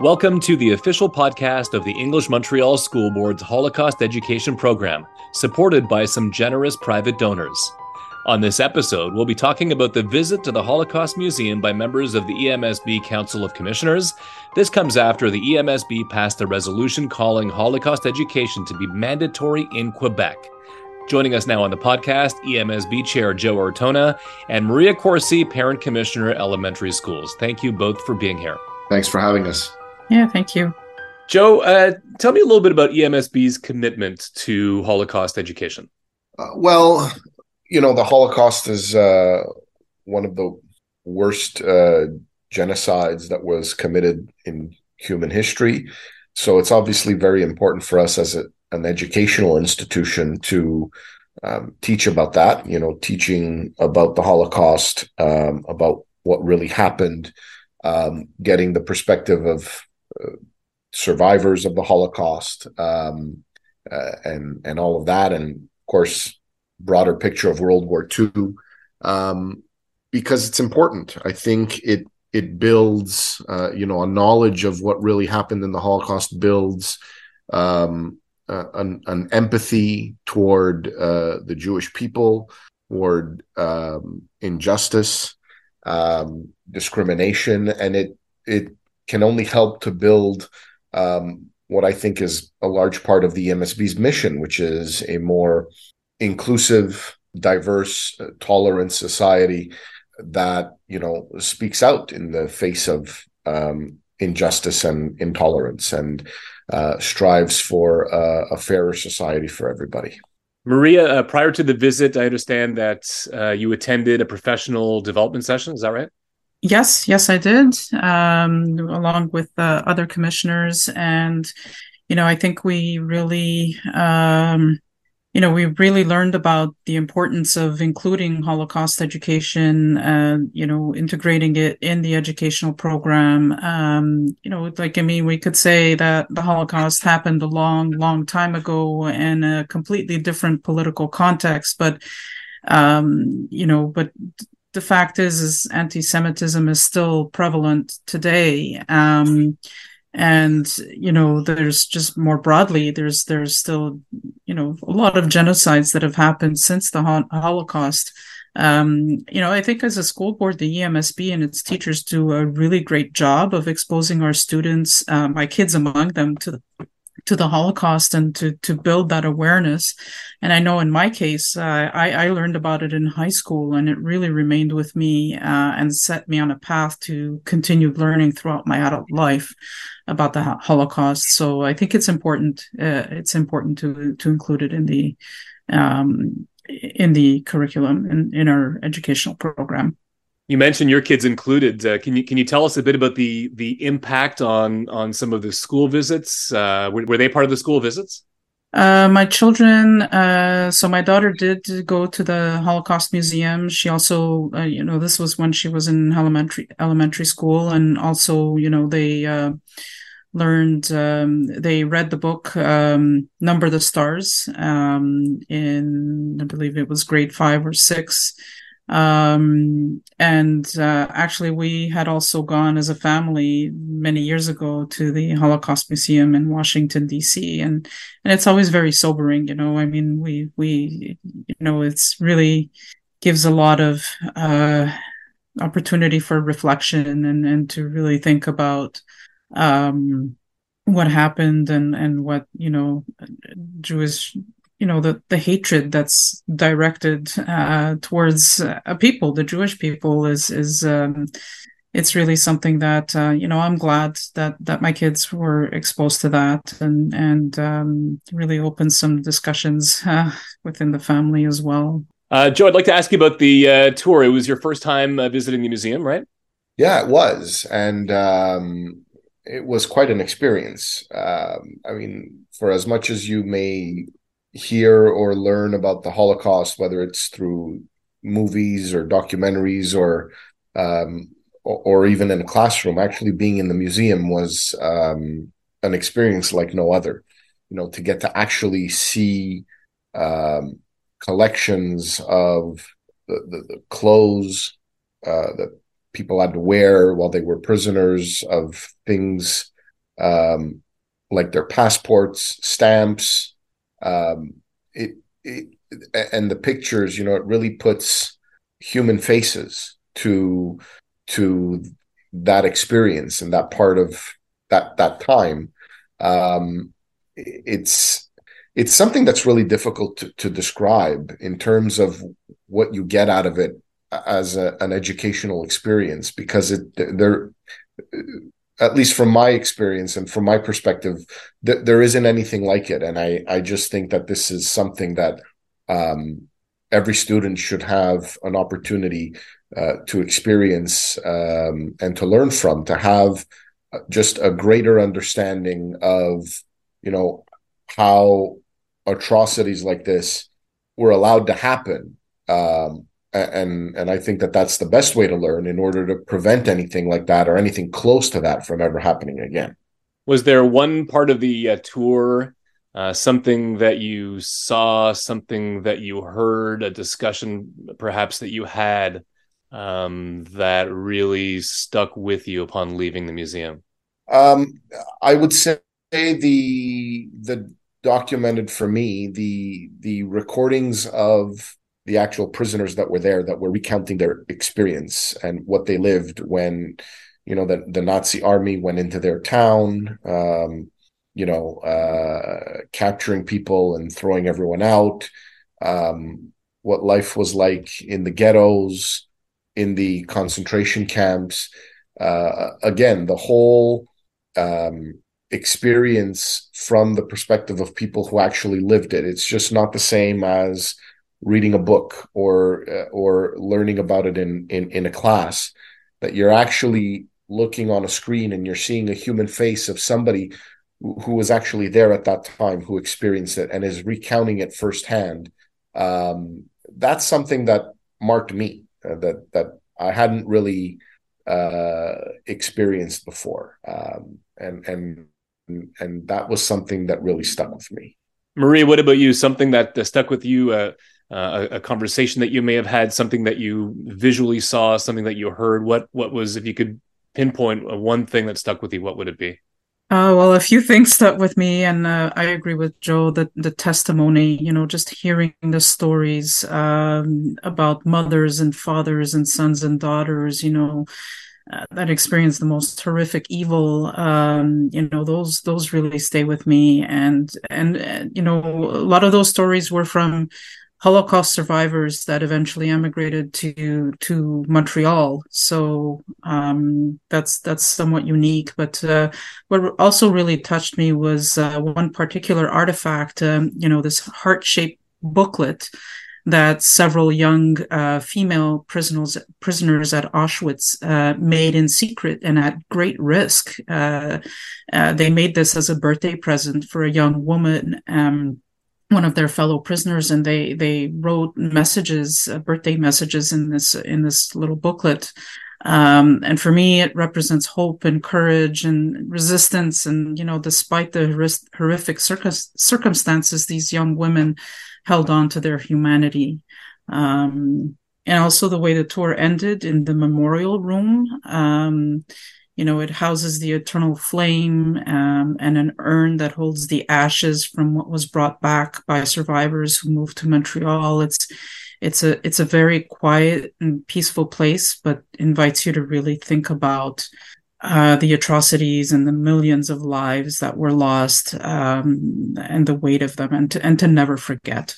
Welcome to the official podcast of the English Montreal School Board's Holocaust Education Program, supported by some generous private donors. On this episode, we'll be talking about the visit to the Holocaust Museum by members of the EMSB Council of Commissioners. This comes after the EMSB passed a resolution calling Holocaust education to be mandatory in Quebec. Joining us now on the podcast, EMSB Chair Joe Ortona and Maria Corsi, Parent Commissioner, Elementary Schools. Thank you both for being here. Thanks for having us. Yeah, thank you. Joe, uh, tell me a little bit about EMSB's commitment to Holocaust education. Uh, well, you know, the Holocaust is uh, one of the worst uh, genocides that was committed in human history. So it's obviously very important for us as a, an educational institution to um, teach about that, you know, teaching about the Holocaust, um, about what really happened, um, getting the perspective of survivors of the Holocaust um, uh, and and all of that, and of course, broader picture of World War II, um, because it's important. I think it it builds, uh, you know, a knowledge of what really happened in the Holocaust builds um, uh, an, an, empathy toward uh, the Jewish people, toward um, injustice, um, discrimination, and it it can only help to build um, what I think is a large part of the EMSB's mission, which is a more inclusive, diverse, uh, tolerant society that you know speaks out in the face of um, injustice and intolerance and uh, strives for uh, a fairer society for everybody. Maria, uh, prior to the visit, I understand that uh, you attended a professional development session. Is that right? Yes, yes, I did, um, along with uh, other commissioners. And, you know, I think we really, um, you know, we really learned about the importance of including Holocaust education, uh, you know, integrating it in the educational program. Um, you know, like, I mean, we could say that the Holocaust happened a long, long time ago in a completely different political context, but um, you know, but the fact is, is anti-Semitism is still prevalent today. Um, and you know there's just more broadly there's there's still you know a lot of genocides that have happened since the holocaust um, you know i think as a school board the emsb and its teachers do a really great job of exposing our students uh, my kids among them to to the Holocaust and to to build that awareness. And I know in my case, uh, I, I learned about it in high school, and it really remained with me uh, and set me on a path to continue learning throughout my adult life about the Holocaust. So I think it's important. Uh, it's important to to include it in the um, in the curriculum in, in our educational program. You mentioned your kids included. Uh, can you can you tell us a bit about the the impact on on some of the school visits? Uh, were, were, they part of the school visits? Uh, my children. Uh, so my daughter did go to the Holocaust Museum. She also, uh, you know, this was when she was in elementary elementary school, and also, you know, they uh, learned um, they read the book um, number the stars um, in i believe it was grade five or six um, and uh, actually, we had also gone as a family many years ago to the Holocaust Museum in Washington D.C. and and it's always very sobering. You know, I mean, we we you know, it's really gives a lot of uh, opportunity for reflection and and to really think about um, what happened and and what you know Jewish you know the the hatred that's directed uh, towards a people, the Jewish people, is is um, it's really something that uh, you know I'm glad that that my kids were exposed to that and and um, really opened some discussions uh, within the family as well. Uh, Joe, I'd like to ask you about the uh, tour. It was your first time uh, visiting the museum, right? Yeah, it was, and um, it was quite an experience. Um, I mean, for as much as you may hear or learn about the Holocaust, whether it's through movies or documentaries or um, or, or, even in a classroom. Actually, being in the museum was um, an experience like no other. You know, to get to actually see um, collections of the, the, the clothes uh, that people had to wear while they were prisoners, of things um, like their passports, stamps, um, it, it, and the pictures. You know, it really puts human faces to to that experience and that part of that that time. Um, it's it's something that's really difficult to, to describe in terms of what you get out of it as a, an educational experience because it there at least from my experience and from my perspective th- there isn't anything like it. And i i just think that this is something that um, every student should have an opportunity uh, to experience um, and to learn from to have just a greater understanding of you know how atrocities like this were allowed to happen um, and and I think that that's the best way to learn in order to prevent anything like that or anything close to that from ever happening again. Was there one part of the uh, tour, uh, something that you saw, something that you heard, a discussion perhaps that you had um, that really stuck with you upon leaving the museum? Um, I would say the the documented for me the the recordings of the actual prisoners that were there that were recounting their experience and what they lived when you know the, the nazi army went into their town um, you know uh, capturing people and throwing everyone out um, what life was like in the ghettos in the concentration camps. Uh, again the whole um, experience from the perspective of people who actually lived it. It's just not the same as reading a book or uh, or learning about it in, in in a class that you're actually looking on a screen and you're seeing a human face of somebody who was actually there at that time who experienced it and is recounting it firsthand. Um, that's something that marked me uh, that that I hadn't really uh, experienced before. Um, and and and that was something that really stuck with me. Marie, what about you? Something that uh, stuck with you, uh, uh, a, a, conversation that you may have had, something that you visually saw, something that you heard. What what was, if you could pinpoint one thing that stuck with you, what would it be? Uh, well, a few things stuck with me, and uh, I agree with Joe. The the testimony, you know, just hearing the stories um, about mothers and fathers and sons and daughters, you know, uh, that experience the most horrific evil um, you know those those really stay with me and and uh, you know a lot of those stories were from holocaust survivors that eventually emigrated to to montreal so um, that's that's somewhat unique but uh, what also really touched me was uh, one particular artifact um, you know this heart-shaped booklet that several young uh, female prisoners prisoners at Auschwitz uh, made in secret and at great risk. Uh, uh they made this as a birthday present for a young woman. Um, one of their fellow prisoners, and they they wrote messages, uh, birthday messages in this in this little booklet. Um, and for me, it represents hope and courage and resistance. And you know, despite the horrific circumstances, these young women held on to their humanity. Um, and also the way the tour ended in the memorial room. Um, you know, it houses the eternal flame um, and an urn that holds the ashes from what was brought back by survivors who moved to Montreal. It's it's a it's a very quiet and peaceful place, but invites you to really think about uh, the atrocities and the millions of lives that were lost um, and the weight of them, and to, and to never forget.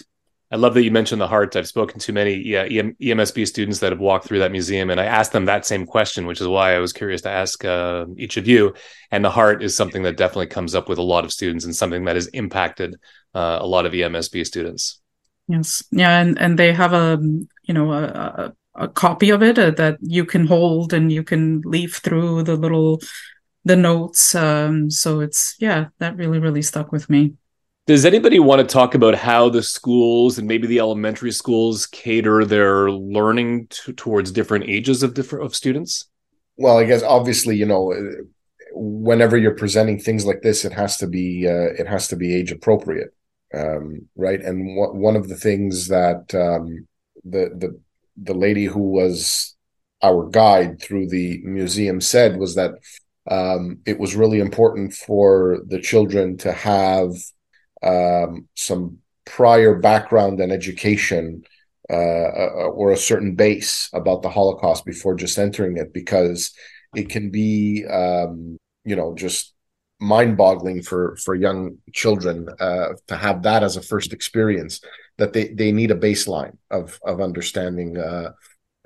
I love that you mentioned the heart. I've spoken to many yeah, EMSB students that have walked through that museum, and I asked them that same question, which is why I was curious to ask uh, each of you. And the heart is something that definitely comes up with a lot of students, and something that has impacted uh, a lot of EMSB students. Yes, yeah, and and they have a you know a, a copy of it uh, that you can hold and you can leaf through the little the notes um so it's yeah that really really stuck with me does anybody want to talk about how the schools and maybe the elementary schools cater their learning to, towards different ages of different of students? Well i guess obviously you know whenever you're presenting things like this it has to be uh, it has to be age appropriate um, right? And w- one of the things that um, the the the lady who was our guide through the museum said was that um, it was really important for the children to have um, some prior background and education uh, uh, or a certain base about the Holocaust before just entering it, because it can be, um, you know, just mind-boggling for for young children uh, to have that as a first experience. That they they need a baseline of of understanding. Uh,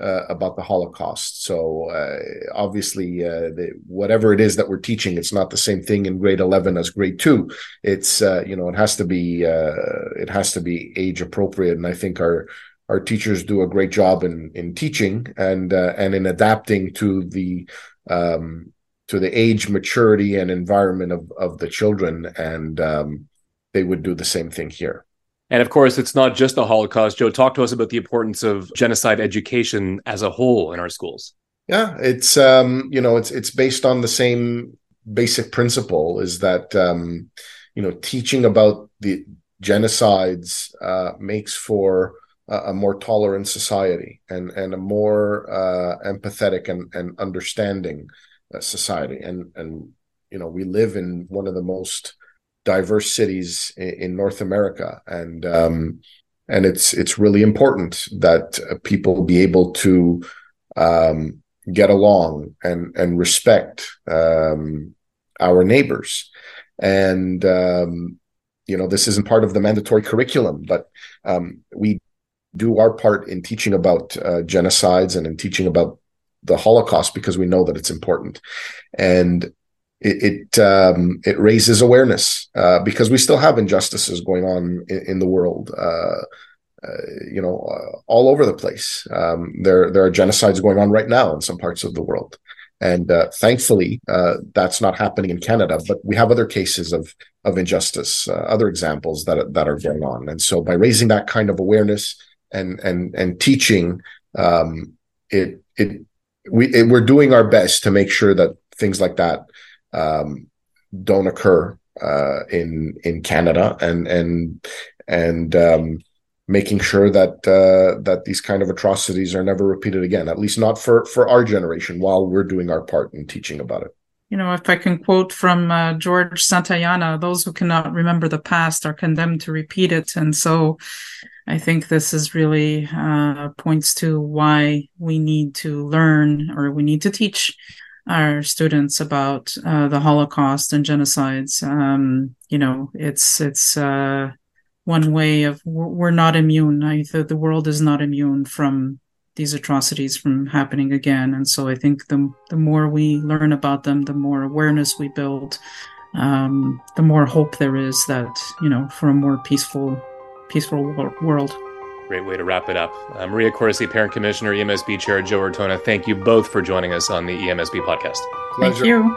uh, about the Holocaust. So uh, obviously, uh, the, whatever it is that we're teaching, it's not the same thing in grade eleven as grade two. It's uh, you know it has to be uh, it has to be age appropriate, and I think our our teachers do a great job in in teaching and uh, and in adapting to the um, to the age, maturity, and environment of of the children, and um, they would do the same thing here. And of course, it's not just the Holocaust. Joe, talk to us about the importance of genocide education as a whole in our schools. Yeah, it's um, you know, it's it's based on the same basic principle is that um, you know, teaching about the genocides uh, makes for a, a, more tolerant society and and a more uh, empathetic and, and understanding uh, society. And and you know, we live in one of the most diverse cities in, North America, and um, and it's it's really important that uh, people be able to um, get along and and respect um, our neighbors, and um, you know this isn't part of the mandatory curriculum, but um, we do our part in teaching about uh, genocides and in teaching about the Holocaust because we know that it's important, and it it, um, it raises awareness uh, because we still have injustices going on in, in the world. Uh, uh, you know, uh, all over the place. Um, there there are genocides going on right now in some parts of the world, and uh, thankfully uh, that's not happening in Canada. But we have other cases of of injustice, other examples that that are going on. And so by raising that kind of awareness and and and teaching, um, it it we it, we're doing our best to make sure that things like that um, don't occur uh, in in Canada, and and and um, making sure that uh, that these kind of atrocities are never repeated again. At least not for for our generation, while we're doing our part in teaching about it. You know, if I can quote from uh, George Santayana, those who cannot remember the past are condemned to repeat it, and so. I think this is really uh, points to why we need to learn or we need to teach our students about uh, the Holocaust and genocides. Um, you know, it's it's uh, one way of we're not immune. I, the, the world is not immune from these atrocities from happening again. And so I think the the more we learn about them, the more awareness we build, um, the more hope there is that you know for a more peaceful peaceful world. Great way to wrap it up. Uh, Maria Corsi, Parent Commissioner, EMSB Chair Joe Ortona, thank you both for joining us on the EMSB podcast. Pleasure. Thank you.